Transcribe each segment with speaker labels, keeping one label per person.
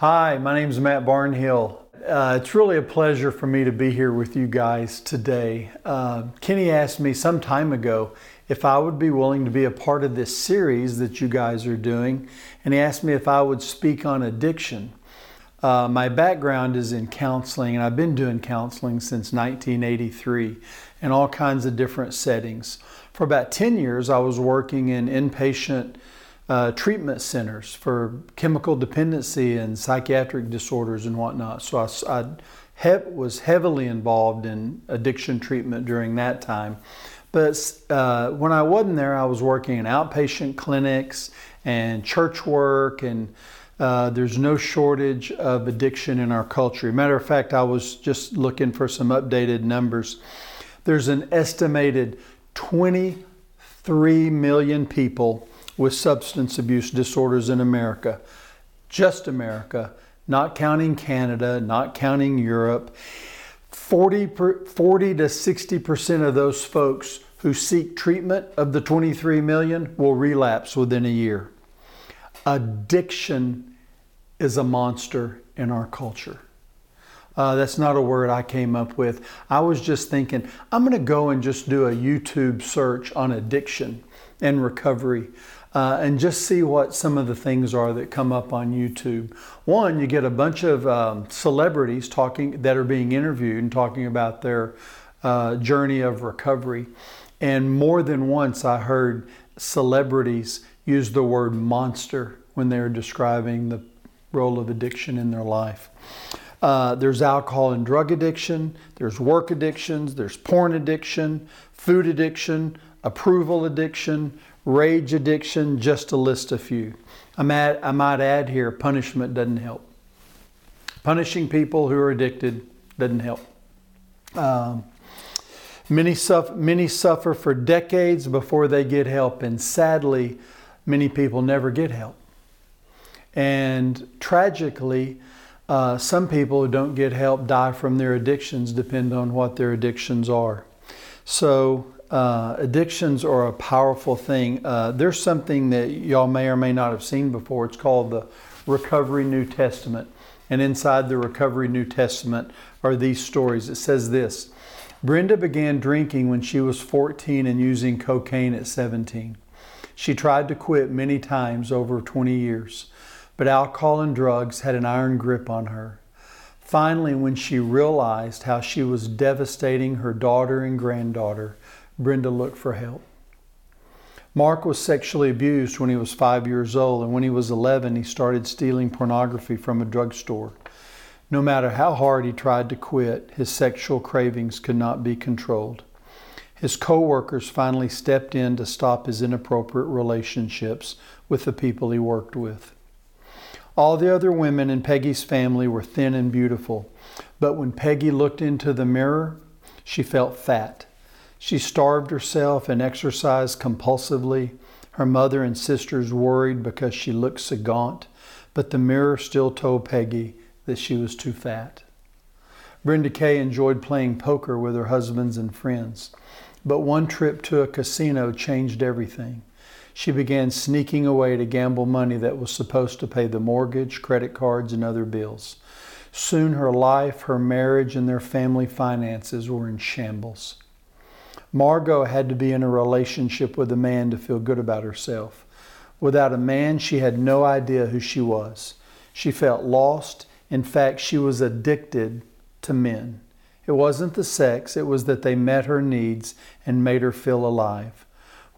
Speaker 1: Hi, my name is Matt Barnhill. Uh, it's really a pleasure for me to be here with you guys today. Uh, Kenny asked me some time ago if I would be willing to be a part of this series that you guys are doing, and he asked me if I would speak on addiction. Uh, my background is in counseling, and I've been doing counseling since 1983 in all kinds of different settings. For about 10 years, I was working in inpatient uh, treatment centers for chemical dependency and psychiatric disorders and whatnot. So I, I he- was heavily involved in addiction treatment during that time. But uh, when I wasn't there, I was working in outpatient clinics and church work, and uh, there's no shortage of addiction in our culture. Matter of fact, I was just looking for some updated numbers. There's an estimated 23 million people with substance abuse disorders in America, just America, not counting Canada, not counting Europe. 40, per, 40 to 60% of those folks who seek treatment of the 23 million will relapse within a year. Addiction is a monster in our culture. Uh, that's not a word I came up with. I was just thinking, I'm going to go and just do a YouTube search on addiction and recovery uh, and just see what some of the things are that come up on YouTube. One, you get a bunch of um, celebrities talking that are being interviewed and talking about their uh, journey of recovery. And more than once, I heard celebrities use the word monster when they are describing the role of addiction in their life. Uh, there's alcohol and drug addiction, there's work addictions, there's porn addiction, food addiction, approval addiction, rage addiction, just to list a few. I might, I might add here punishment doesn't help. Punishing people who are addicted doesn't help. Um, many, suffer, many suffer for decades before they get help, and sadly, many people never get help. And tragically, uh, some people who don't get help die from their addictions, depend on what their addictions are. So, uh, addictions are a powerful thing. Uh, there's something that y'all may or may not have seen before. It's called the Recovery New Testament. And inside the Recovery New Testament are these stories. It says this Brenda began drinking when she was 14 and using cocaine at 17. She tried to quit many times over 20 years, but alcohol and drugs had an iron grip on her. Finally, when she realized how she was devastating her daughter and granddaughter, Brenda looked for help. Mark was sexually abused when he was five years old, and when he was 11, he started stealing pornography from a drugstore. No matter how hard he tried to quit, his sexual cravings could not be controlled. His coworkers finally stepped in to stop his inappropriate relationships with the people he worked with. All the other women in Peggy's family were thin and beautiful, but when Peggy looked into the mirror, she felt fat. She starved herself and exercised compulsively. Her mother and sisters worried because she looked so gaunt, but the mirror still told Peggy that she was too fat. Brenda Kay enjoyed playing poker with her husbands and friends, but one trip to a casino changed everything. She began sneaking away to gamble money that was supposed to pay the mortgage, credit cards, and other bills. Soon her life, her marriage, and their family finances were in shambles. Margot had to be in a relationship with a man to feel good about herself. Without a man, she had no idea who she was. She felt lost. In fact, she was addicted to men. It wasn't the sex, it was that they met her needs and made her feel alive.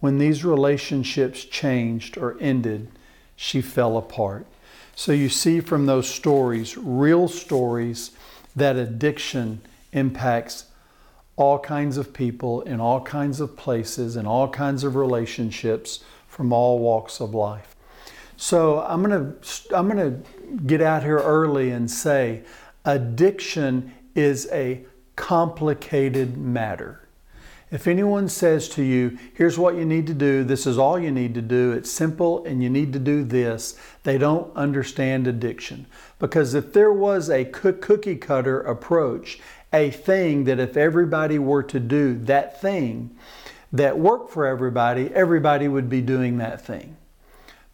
Speaker 1: When these relationships changed or ended, she fell apart. So you see from those stories, real stories, that addiction impacts all kinds of people in all kinds of places and all kinds of relationships from all walks of life. So I'm going to I'm going to get out here early and say addiction is a complicated matter. If anyone says to you, here's what you need to do, this is all you need to do, it's simple and you need to do this, they don't understand addiction. Because if there was a cookie cutter approach a thing that if everybody were to do that thing that worked for everybody, everybody would be doing that thing.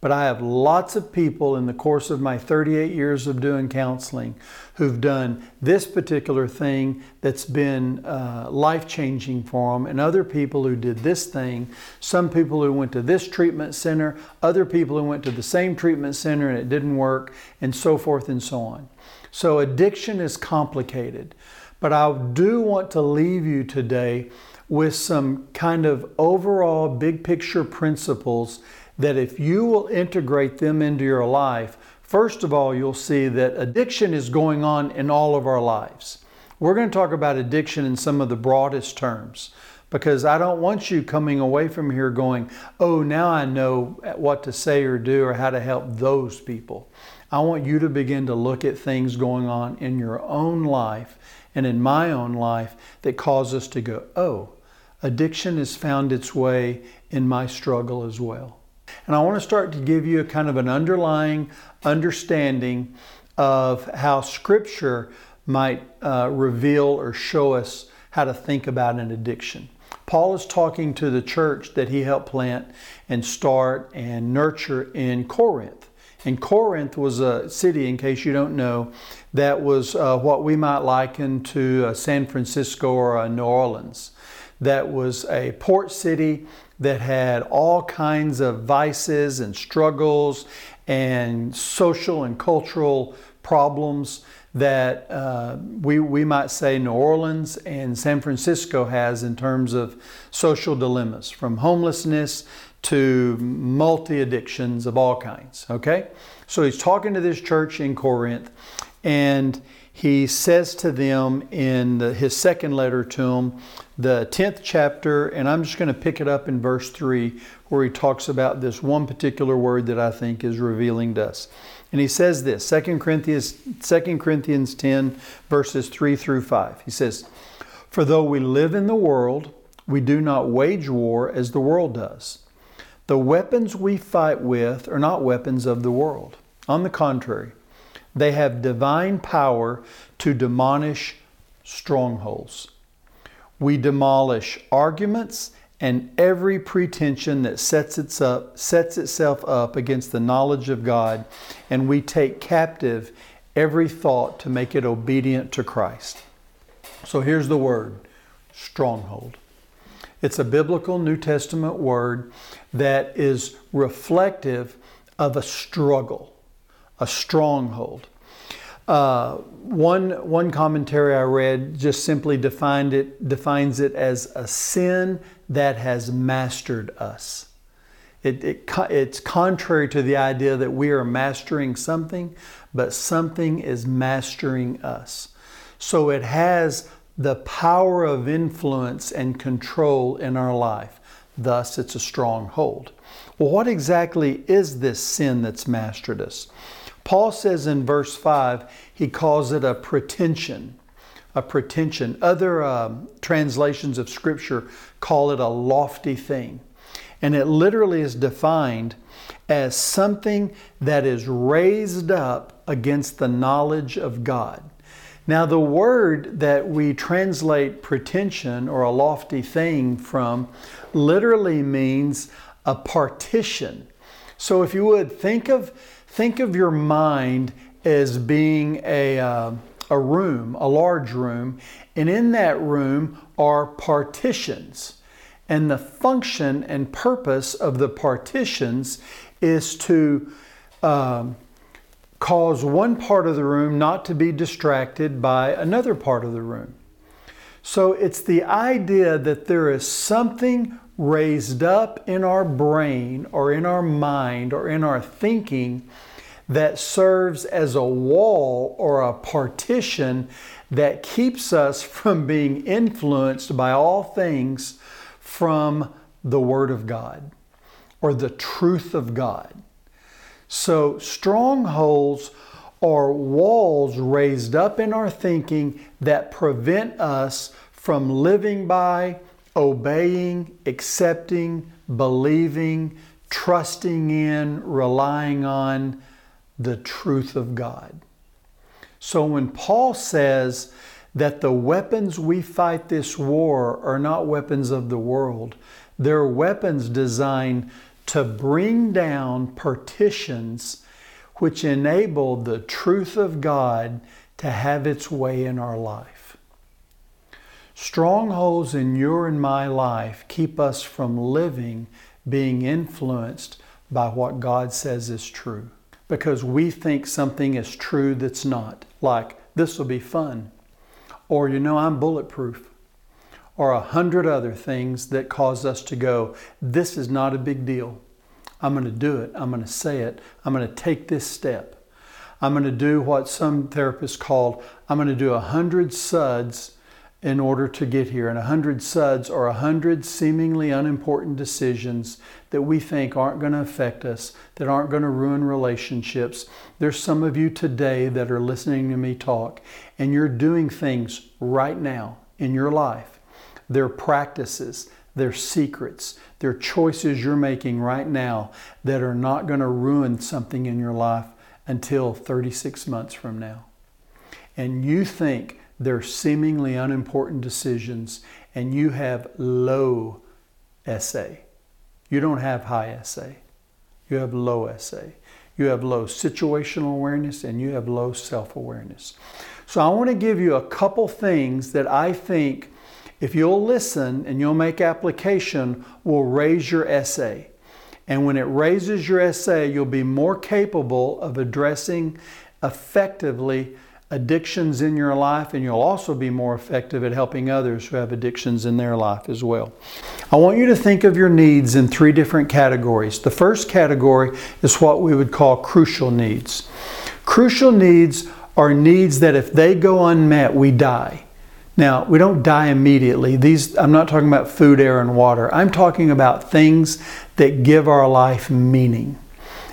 Speaker 1: But I have lots of people in the course of my 38 years of doing counseling who've done this particular thing that's been uh, life changing for them, and other people who did this thing. Some people who went to this treatment center, other people who went to the same treatment center and it didn't work, and so forth and so on. So addiction is complicated. But I do want to leave you today with some kind of overall big picture principles that if you will integrate them into your life, first of all, you'll see that addiction is going on in all of our lives. We're going to talk about addiction in some of the broadest terms because I don't want you coming away from here going, oh, now I know what to say or do or how to help those people. I want you to begin to look at things going on in your own life and in my own life that cause us to go, oh, addiction has found its way in my struggle as well. And I want to start to give you a kind of an underlying understanding of how Scripture might uh, reveal or show us how to think about an addiction. Paul is talking to the church that he helped plant and start and nurture in Corinth. And Corinth was a city, in case you don't know, that was uh, what we might liken to San Francisco or New Orleans. That was a port city that had all kinds of vices and struggles and social and cultural problems that uh, we, we might say New Orleans and San Francisco has in terms of social dilemmas, from homelessness to multi addictions of all kinds. Okay? So he's talking to this church in Corinth, and he says to them in the, his second letter to them, the 10th chapter, and I'm just going to pick it up in verse 3, where he talks about this one particular word that I think is revealing to us. And he says this 2 Corinthians, 2 Corinthians 10, verses 3 through 5. He says, For though we live in the world, we do not wage war as the world does. The weapons we fight with are not weapons of the world. On the contrary, they have divine power to demolish strongholds. We demolish arguments and every pretension that sets, its up, sets itself up against the knowledge of God, and we take captive every thought to make it obedient to Christ. So here's the word stronghold. It's a biblical New Testament word that is reflective of a struggle a stronghold. Uh, one, one commentary I read just simply defined it, defines it as a sin that has mastered us. It, it, it's contrary to the idea that we are mastering something, but something is mastering us. So it has the power of influence and control in our life. Thus, it's a stronghold. Well, what exactly is this sin that's mastered us? Paul says in verse 5, he calls it a pretension. A pretension. Other um, translations of Scripture call it a lofty thing. And it literally is defined as something that is raised up against the knowledge of God. Now, the word that we translate pretension or a lofty thing from literally means a partition. So, if you would think of Think of your mind as being a, uh, a room, a large room, and in that room are partitions. And the function and purpose of the partitions is to um, cause one part of the room not to be distracted by another part of the room. So it's the idea that there is something raised up in our brain or in our mind or in our thinking that serves as a wall or a partition that keeps us from being influenced by all things from the Word of God or the truth of God. So, strongholds are walls raised up in our thinking that prevent us from living by obeying, accepting, believing, trusting in, relying on the truth of God. So when Paul says that the weapons we fight this war are not weapons of the world, they're weapons designed to bring down partitions which enable the truth of God to have its way in our life. Strongholds in your and my life keep us from living being influenced by what God says is true because we think something is true that's not. Like, this will be fun. Or, you know, I'm bulletproof. Or a hundred other things that cause us to go, this is not a big deal. I'm going to do it. I'm going to say it. I'm going to take this step. I'm going to do what some therapists called, I'm going to do a hundred suds in order to get here. And a hundred suds or a hundred seemingly unimportant decisions that we think aren't going to affect us, that aren't going to ruin relationships. There's some of you today that are listening to me talk, and you're doing things right now in your life. They're practices, they're secrets, they're choices you're making right now that are not going to ruin something in your life until 36 months from now. And you think they're seemingly unimportant decisions, and you have low SA. You don't have high SA. You have low SA. You have low situational awareness and you have low self awareness. So, I want to give you a couple things that I think, if you'll listen and you'll make application, will raise your SA. And when it raises your SA, you'll be more capable of addressing effectively addictions in your life, and you'll also be more effective at helping others who have addictions in their life as well. I want you to think of your needs in three different categories. The first category is what we would call crucial needs. Crucial needs are needs that if they go unmet, we die. Now, we don't die immediately. These I'm not talking about food, air and water. I'm talking about things that give our life meaning.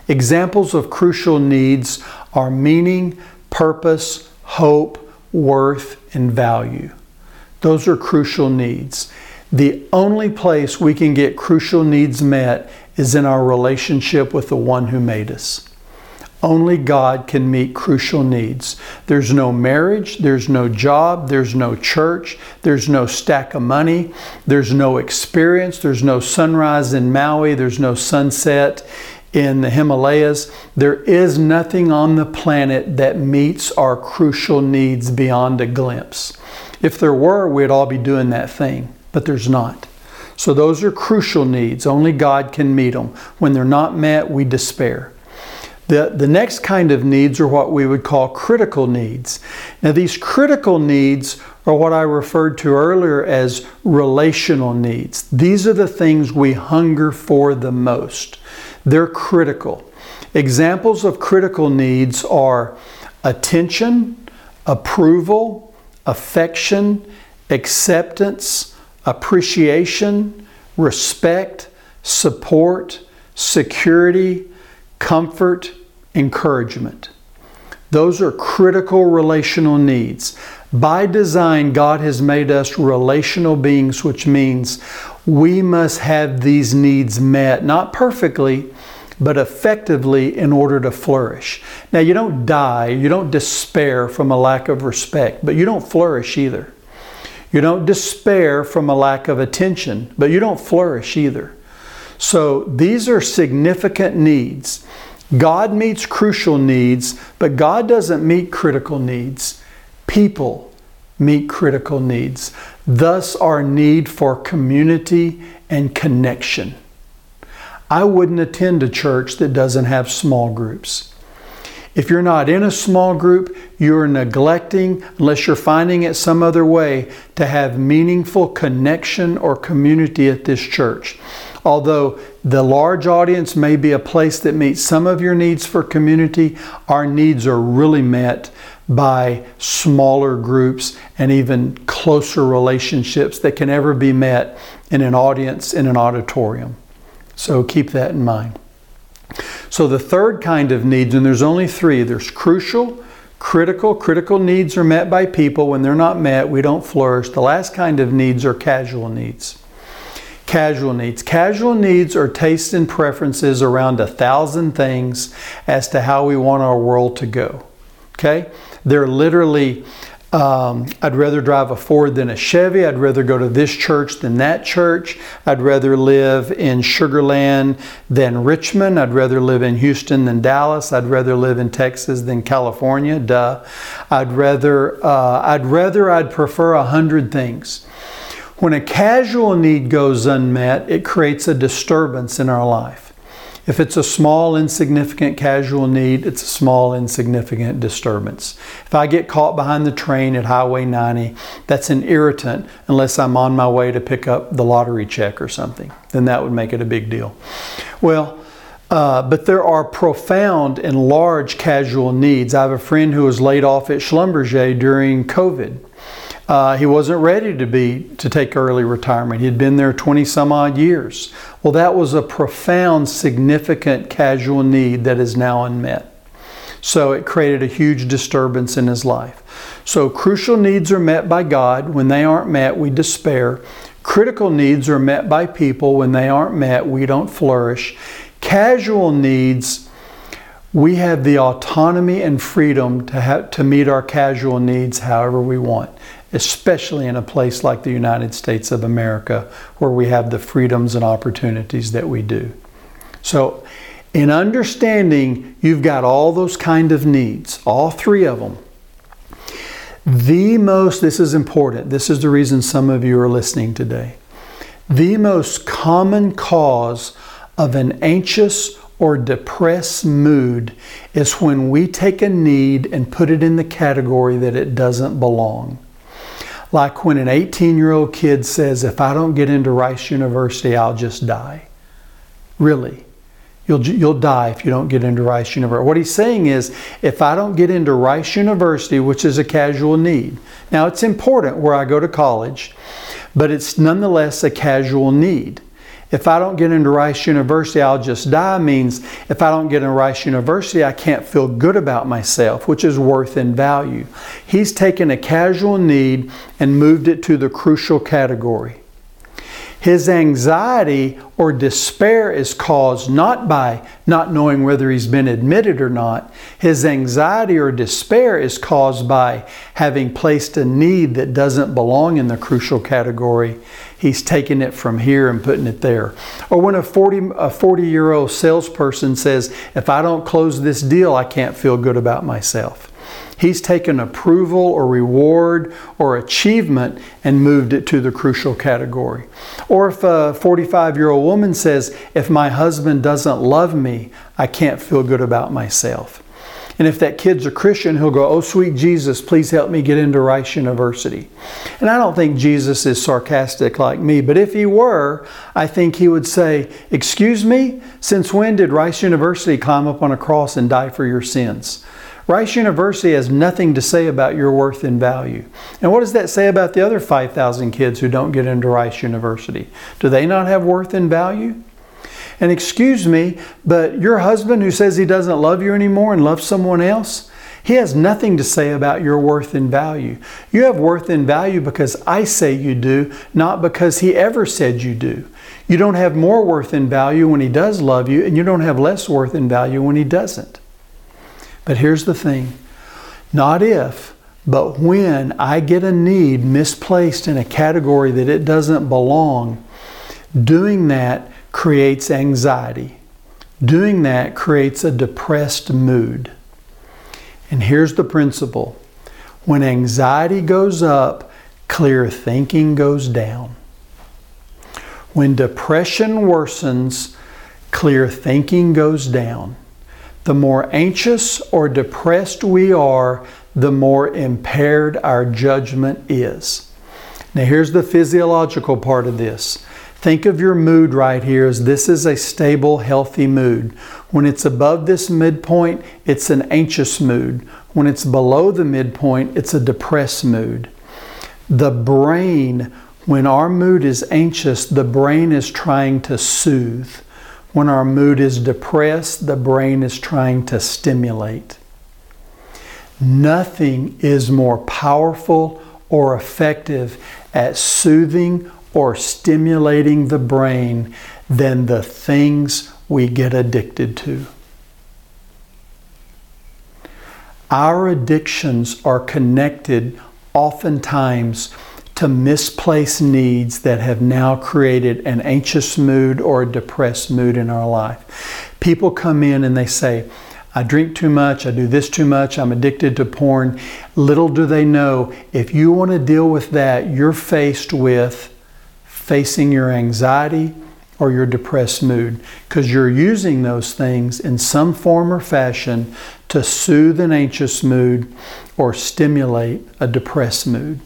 Speaker 1: Examples of crucial needs are meaning, purpose, hope, worth, and value. Those are crucial needs. The only place we can get crucial needs met is in our relationship with the one who made us. Only God can meet crucial needs. There's no marriage, there's no job, there's no church, there's no stack of money, there's no experience, there's no sunrise in Maui, there's no sunset in the Himalayas. There is nothing on the planet that meets our crucial needs beyond a glimpse. If there were, we'd all be doing that thing, but there's not. So those are crucial needs. Only God can meet them. When they're not met, we despair. The, the next kind of needs are what we would call critical needs. Now, these critical needs are what I referred to earlier as relational needs. These are the things we hunger for the most. They're critical. Examples of critical needs are attention, approval, affection, acceptance, appreciation, respect, support, security, comfort, encouragement. Those are critical relational needs. By design, God has made us relational beings, which means we must have these needs met, not perfectly, but effectively in order to flourish. Now, you don't die, you don't despair from a lack of respect, but you don't flourish either. You don't despair from a lack of attention, but you don't flourish either. So, these are significant needs. God meets crucial needs, but God doesn't meet critical needs people meet critical needs, thus, our need for community and connection. I wouldn't attend a church that doesn't have small groups. If you're not in a small group, you're neglecting, unless you're finding it some other way, to have meaningful connection or community at this church. Although the large audience may be a place that meets some of your needs for community, our needs are really met by smaller groups and even closer relationships that can ever be met in an audience in an auditorium. So keep that in mind. So the third kind of needs, and there's only three there's crucial, critical. Critical needs are met by people. When they're not met, we don't flourish. The last kind of needs are casual needs. Casual needs. Casual needs are tastes and preferences around a thousand things as to how we want our world to go. Okay? They're literally Um, I'd rather drive a Ford than a Chevy. I'd rather go to this church than that church. I'd rather live in Sugar Land than Richmond. I'd rather live in Houston than Dallas. I'd rather live in Texas than California. Duh. I'd rather. Uh, I'd rather. I'd prefer a hundred things. When a casual need goes unmet, it creates a disturbance in our life. If it's a small, insignificant casual need, it's a small, insignificant disturbance. If I get caught behind the train at Highway 90, that's an irritant unless I'm on my way to pick up the lottery check or something. Then that would make it a big deal. Well, uh, but there are profound and large casual needs. I have a friend who was laid off at Schlumberger during COVID. Uh, he wasn't ready to be to take early retirement. He'd been there 20 some odd years. Well, that was a profound, significant casual need that is now unmet. So it created a huge disturbance in his life. So crucial needs are met by God. When they aren't met, we despair. Critical needs are met by people. When they aren't met, we don't flourish. Casual needs, we have the autonomy and freedom to, have, to meet our casual needs however we want especially in a place like the United States of America, where we have the freedoms and opportunities that we do. So, in understanding you've got all those kind of needs, all three of them, the most, this is important, this is the reason some of you are listening today. The most common cause of an anxious or depressed mood is when we take a need and put it in the category that it doesn't belong. Like when an 18 year old kid says, If I don't get into Rice University, I'll just die. Really. You'll, you'll die if you don't get into Rice University. What he's saying is, if I don't get into Rice University, which is a casual need, now it's important where I go to college, but it's nonetheless a casual need if I don't get into Rice University, I'll just die means if I don't get into Rice University, I can't feel good about myself, which is worth and value. He's taken a casual need and moved it to the crucial category. His anxiety or despair is caused not by not knowing whether he's been admitted or not. His anxiety or despair is caused by having placed a need that doesn't belong in the crucial category. He's taking it from here and putting it there. Or when a 40, a 40 year old salesperson says, If I don't close this deal, I can't feel good about myself. He's taken approval or reward or achievement and moved it to the crucial category. Or if a 45 year old woman says, If my husband doesn't love me, I can't feel good about myself. And if that kid's a Christian, he'll go, Oh, sweet Jesus, please help me get into Rice University. And I don't think Jesus is sarcastic like me, but if he were, I think he would say, Excuse me, since when did Rice University climb up on a cross and die for your sins? Rice University has nothing to say about your worth and value. And what does that say about the other 5,000 kids who don't get into Rice University? Do they not have worth and value? And excuse me, but your husband who says he doesn't love you anymore and loves someone else, he has nothing to say about your worth and value. You have worth and value because I say you do, not because he ever said you do. You don't have more worth and value when he does love you, and you don't have less worth and value when he doesn't. But here's the thing not if, but when I get a need misplaced in a category that it doesn't belong, doing that creates anxiety. Doing that creates a depressed mood. And here's the principle when anxiety goes up, clear thinking goes down. When depression worsens, clear thinking goes down. The more anxious or depressed we are, the more impaired our judgment is. Now, here's the physiological part of this. Think of your mood right here as this is a stable, healthy mood. When it's above this midpoint, it's an anxious mood. When it's below the midpoint, it's a depressed mood. The brain, when our mood is anxious, the brain is trying to soothe. When our mood is depressed, the brain is trying to stimulate. Nothing is more powerful or effective at soothing or stimulating the brain than the things we get addicted to. Our addictions are connected oftentimes to misplaced needs that have now created an anxious mood or a depressed mood in our life. People come in and they say, I drink too much, I do this too much, I'm addicted to porn. Little do they know, if you want to deal with that, you're faced with facing your anxiety or your depressed mood because you're using those things in some form or fashion to soothe an anxious mood or stimulate a depressed mood.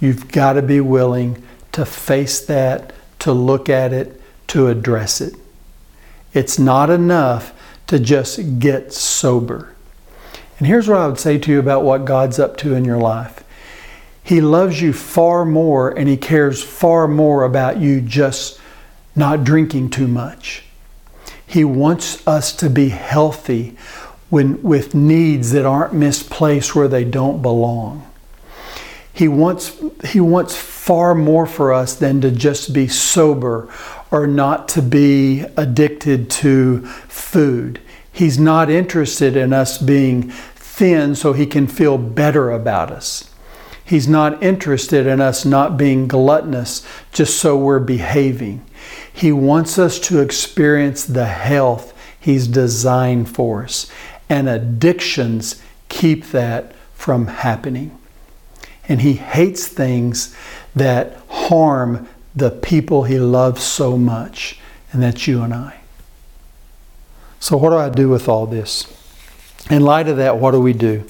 Speaker 1: You've got to be willing to face that, to look at it, to address it. It's not enough to just get sober. And here's what I would say to you about what God's up to in your life He loves you far more and He cares far more about you just not drinking too much. He wants us to be healthy when, with needs that aren't misplaced where they don't belong. He wants, he wants far more for us than to just be sober or not to be addicted to food. He's not interested in us being thin so he can feel better about us. He's not interested in us not being gluttonous just so we're behaving. He wants us to experience the health He's designed for us. And addictions keep that from happening and he hates things that harm the people he loves so much, and that's you and I. So, what do I do with all this? In light of that, what do we do?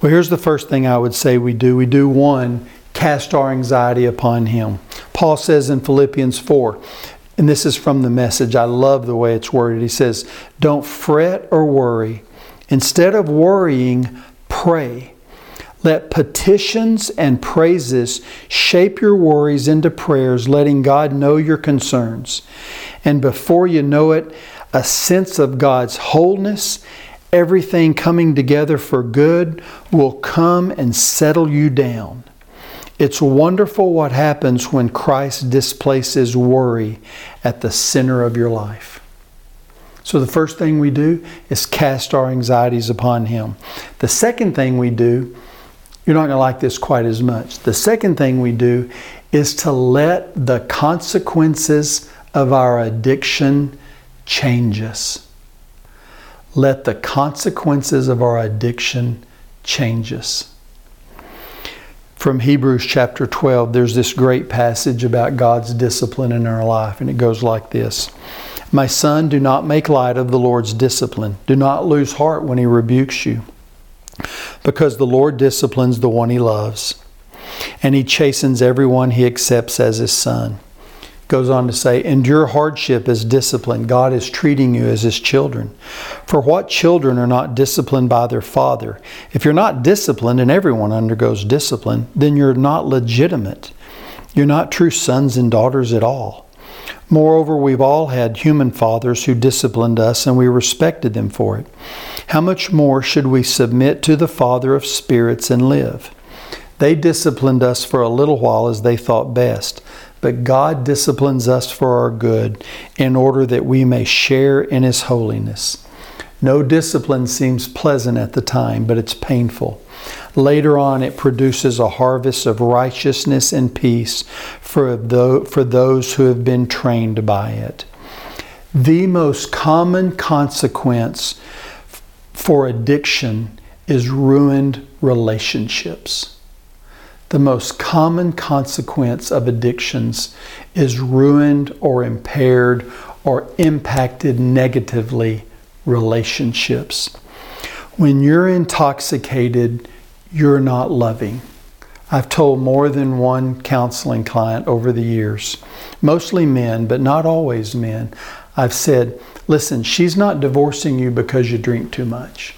Speaker 1: Well, here's the first thing I would say we do. We do one, cast our anxiety upon him. Paul says in Philippians 4, and this is from the message. I love the way it's worded. He says, Don't fret or worry. Instead of worrying, pray. Let petitions and praises shape your worries into prayers, letting God know your concerns. And before you know it, a sense of God's wholeness, everything coming together for good, will come and settle you down. It's wonderful what happens when Christ displaces worry at the center of your life. So, the first thing we do is cast our anxieties upon Him. The second thing we do you're not going to like this quite as much. The second thing we do is to let the consequences of our addiction change us. Let the consequences of our addiction change us. From Hebrews chapter 12, there's this great passage about God's discipline in our life, and it goes like this My son, do not make light of the Lord's discipline. Do not lose heart when he rebukes you because the Lord disciplines the one he loves, and he chastens everyone he accepts as his son. Goes on to say, endure hardship as discipline. God is treating you as his children. For what children are not disciplined by their father? If you're not disciplined, and everyone undergoes discipline, then you're not legitimate. You're not true sons and daughters at all. Moreover, we've all had human fathers who disciplined us and we respected them for it. How much more should we submit to the Father of spirits and live? They disciplined us for a little while as they thought best, but God disciplines us for our good in order that we may share in His holiness. No discipline seems pleasant at the time, but it's painful. Later on, it produces a harvest of righteousness and peace for, those who have been trained by it. The most common consequence for addiction is ruined relationships. The most common consequence of addictions is ruined or impaired or impacted negatively relationships. When you're intoxicated, you're not loving. I've told more than one counseling client over the years, mostly men, but not always men. I've said, listen, she's not divorcing you because you drink too much.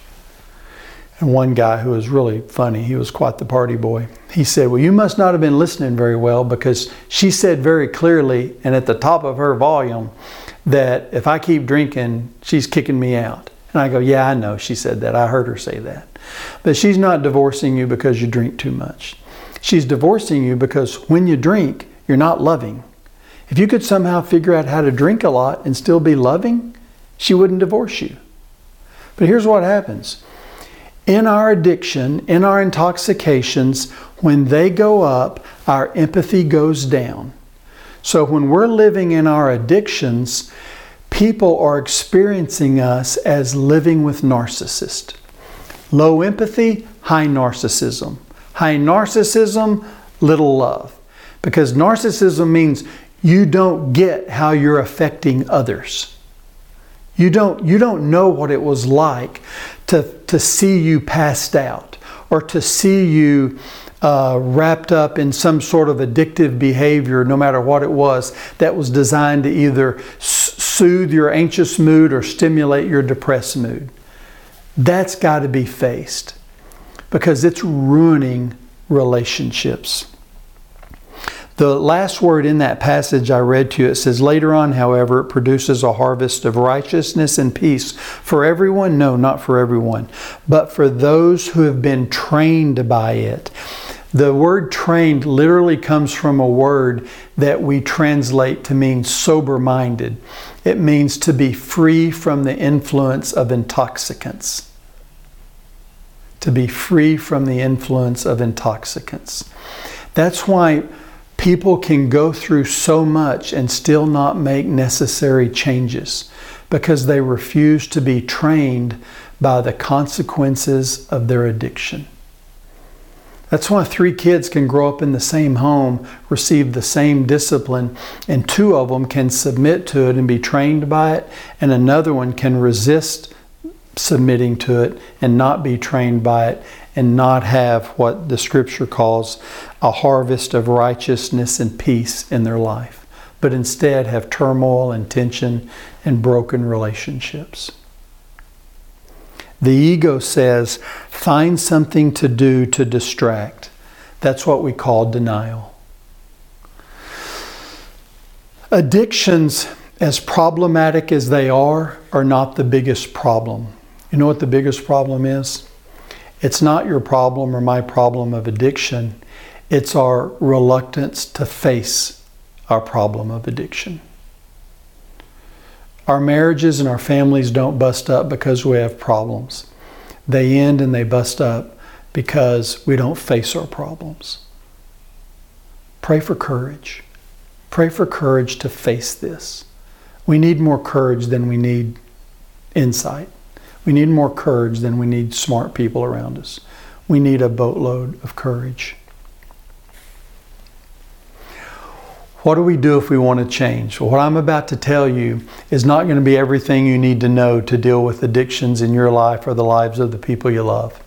Speaker 1: And one guy who was really funny, he was quite the party boy, he said, Well, you must not have been listening very well because she said very clearly and at the top of her volume that if I keep drinking, she's kicking me out. And I go, Yeah, I know she said that. I heard her say that. But she's not divorcing you because you drink too much. She's divorcing you because when you drink, you're not loving. If you could somehow figure out how to drink a lot and still be loving, she wouldn't divorce you. But here's what happens in our addiction, in our intoxications, when they go up, our empathy goes down. So when we're living in our addictions, people are experiencing us as living with narcissist. Low empathy, high narcissism. High narcissism, little love. Because narcissism means you don't get how you're affecting others. You don't, you don't know what it was like to, to see you passed out or to see you uh, wrapped up in some sort of addictive behavior, no matter what it was, that was designed to either soothe your anxious mood or stimulate your depressed mood. That's got to be faced because it's ruining relationships. The last word in that passage I read to you, it says, Later on, however, it produces a harvest of righteousness and peace for everyone. No, not for everyone, but for those who have been trained by it. The word trained literally comes from a word that we translate to mean sober minded. It means to be free from the influence of intoxicants. To be free from the influence of intoxicants. That's why people can go through so much and still not make necessary changes because they refuse to be trained by the consequences of their addiction. That's why three kids can grow up in the same home, receive the same discipline, and two of them can submit to it and be trained by it, and another one can resist submitting to it and not be trained by it and not have what the scripture calls a harvest of righteousness and peace in their life, but instead have turmoil and tension and broken relationships. The ego says, find something to do to distract. That's what we call denial. Addictions, as problematic as they are, are not the biggest problem. You know what the biggest problem is? It's not your problem or my problem of addiction, it's our reluctance to face our problem of addiction. Our marriages and our families don't bust up because we have problems. They end and they bust up because we don't face our problems. Pray for courage. Pray for courage to face this. We need more courage than we need insight. We need more courage than we need smart people around us. We need a boatload of courage. What do we do if we want to change? Well, what I'm about to tell you is not going to be everything you need to know to deal with addictions in your life or the lives of the people you love.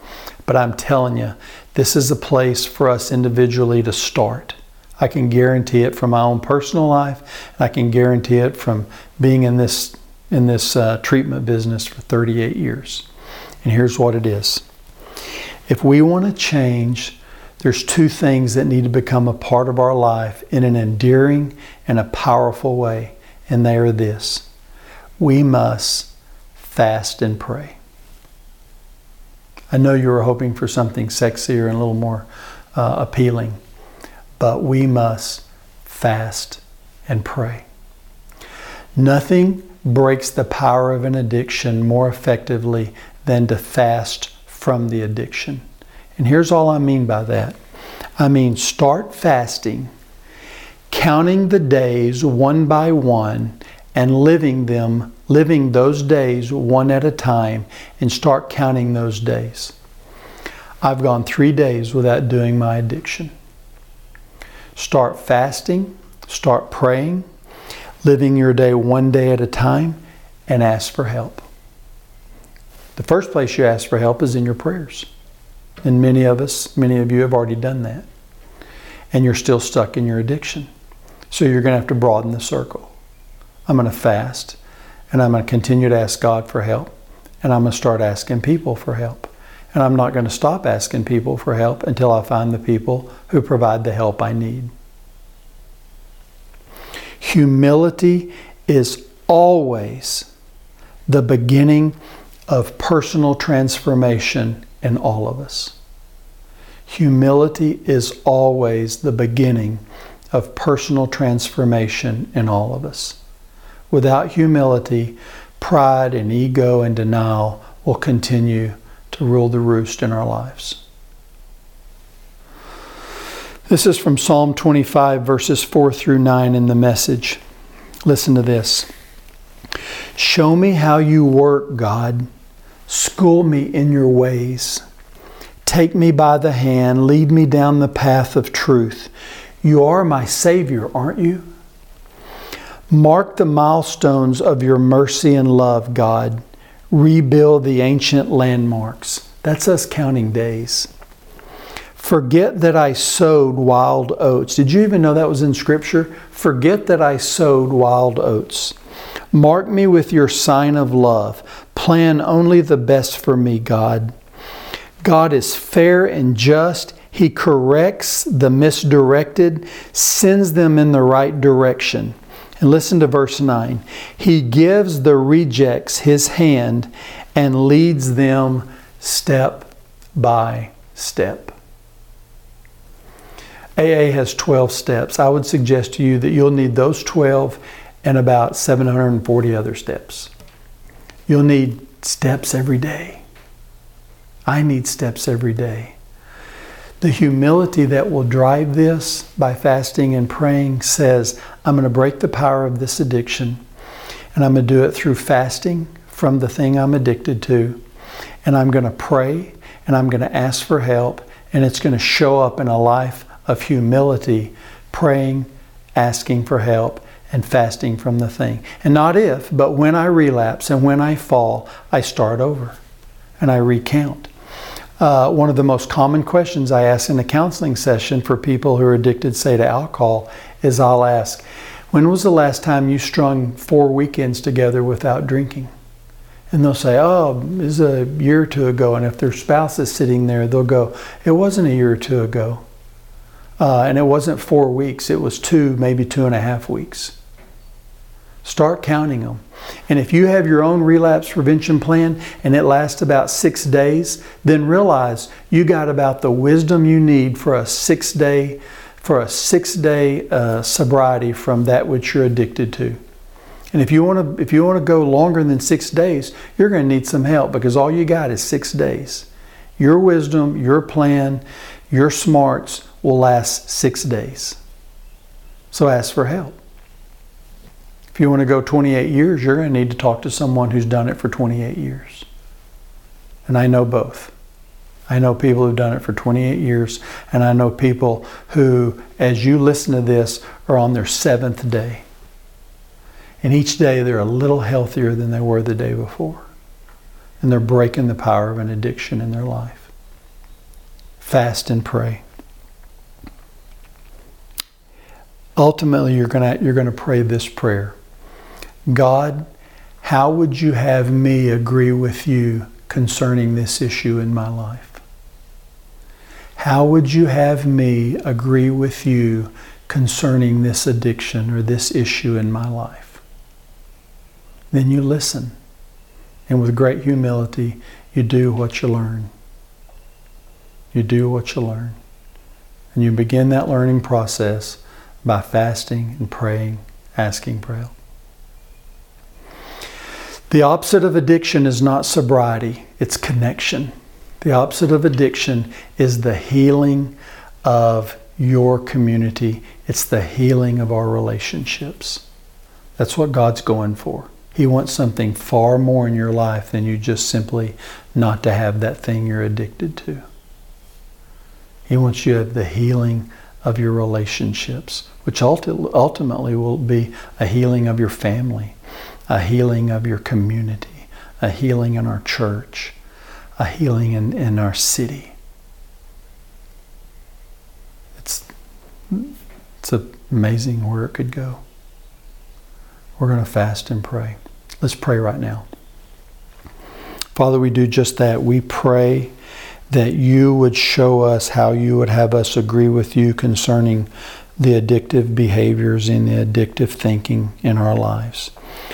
Speaker 1: But I'm telling you, this is a place for us individually to start. I can guarantee it from my own personal life, and I can guarantee it from being in this in this uh, treatment business for 38 years. And here's what it is if we want to change, there's two things that need to become a part of our life in an endearing and a powerful way, and they are this we must fast and pray. I know you were hoping for something sexier and a little more uh, appealing, but we must fast and pray. Nothing breaks the power of an addiction more effectively than to fast from the addiction. And here's all I mean by that I mean, start fasting, counting the days one by one, and living them, living those days one at a time, and start counting those days. I've gone three days without doing my addiction. Start fasting, start praying, living your day one day at a time, and ask for help. The first place you ask for help is in your prayers. And many of us, many of you have already done that. And you're still stuck in your addiction. So you're going to have to broaden the circle. I'm going to fast, and I'm going to continue to ask God for help, and I'm going to start asking people for help. And I'm not going to stop asking people for help until I find the people who provide the help I need. Humility is always the beginning of personal transformation in all of us. Humility is always the beginning of personal transformation in all of us. Without humility, pride and ego and denial will continue to rule the roost in our lives. This is from Psalm 25, verses 4 through 9 in the message. Listen to this. Show me how you work, God. School me in your ways. Take me by the hand, lead me down the path of truth. You are my Savior, aren't you? Mark the milestones of your mercy and love, God. Rebuild the ancient landmarks. That's us counting days. Forget that I sowed wild oats. Did you even know that was in Scripture? Forget that I sowed wild oats. Mark me with your sign of love. Plan only the best for me, God. God is fair and just. He corrects the misdirected, sends them in the right direction. And listen to verse 9. He gives the rejects his hand and leads them step by step. AA has 12 steps. I would suggest to you that you'll need those 12 and about 740 other steps. You'll need steps every day. I need steps every day. The humility that will drive this by fasting and praying says, I'm going to break the power of this addiction, and I'm going to do it through fasting from the thing I'm addicted to, and I'm going to pray, and I'm going to ask for help, and it's going to show up in a life of humility, praying, asking for help, and fasting from the thing. And not if, but when I relapse and when I fall, I start over and I recount. Uh, one of the most common questions I ask in a counseling session for people who are addicted, say, to alcohol, is I'll ask, When was the last time you strung four weekends together without drinking? And they'll say, Oh, it was a year or two ago. And if their spouse is sitting there, they'll go, It wasn't a year or two ago. Uh, and it wasn't four weeks, it was two, maybe two and a half weeks. Start counting them. And if you have your own relapse prevention plan and it lasts about six days, then realize you got about the wisdom you need for a six day for a six day uh, sobriety from that which you're addicted to. And if you want to if you want to go longer than six days, you're going to need some help because all you got is six days. Your wisdom, your plan, your smarts will last six days. So ask for help. If you want to go 28 years, you're going to need to talk to someone who's done it for 28 years. And I know both. I know people who've done it for 28 years, and I know people who, as you listen to this, are on their seventh day. And each day they're a little healthier than they were the day before. And they're breaking the power of an addiction in their life. Fast and pray. Ultimately you're going to you're going to pray this prayer. God how would you have me agree with you concerning this issue in my life? How would you have me agree with you concerning this addiction or this issue in my life? Then you listen and with great humility you do what you learn. You do what you learn. And you begin that learning process by fasting and praying, asking for help. The opposite of addiction is not sobriety, it's connection. The opposite of addiction is the healing of your community, it's the healing of our relationships. That's what God's going for. He wants something far more in your life than you just simply not to have that thing you're addicted to. He wants you to have the healing of your relationships, which ultimately will be a healing of your family, a healing of your community, a healing in our church, a healing in, in our city. It's, it's amazing where it could go. We're going to fast and pray. Let's pray right now. Father, we do just that. We pray that you would show us how you would have us agree with you concerning the addictive behaviors and the addictive thinking in our lives.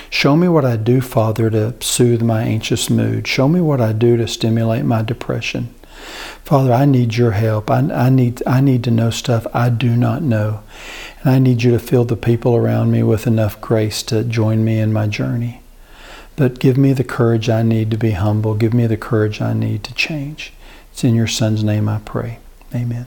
Speaker 1: Show me what I do, Father, to soothe my anxious mood. Show me what I do to stimulate my depression. Father, I need your help. I, I, need, I need to know stuff I do not know. And I need you to fill the people around me with enough grace to join me in my journey. But give me the courage I need to be humble. Give me the courage I need to change. It's in your Son's name I pray. Amen.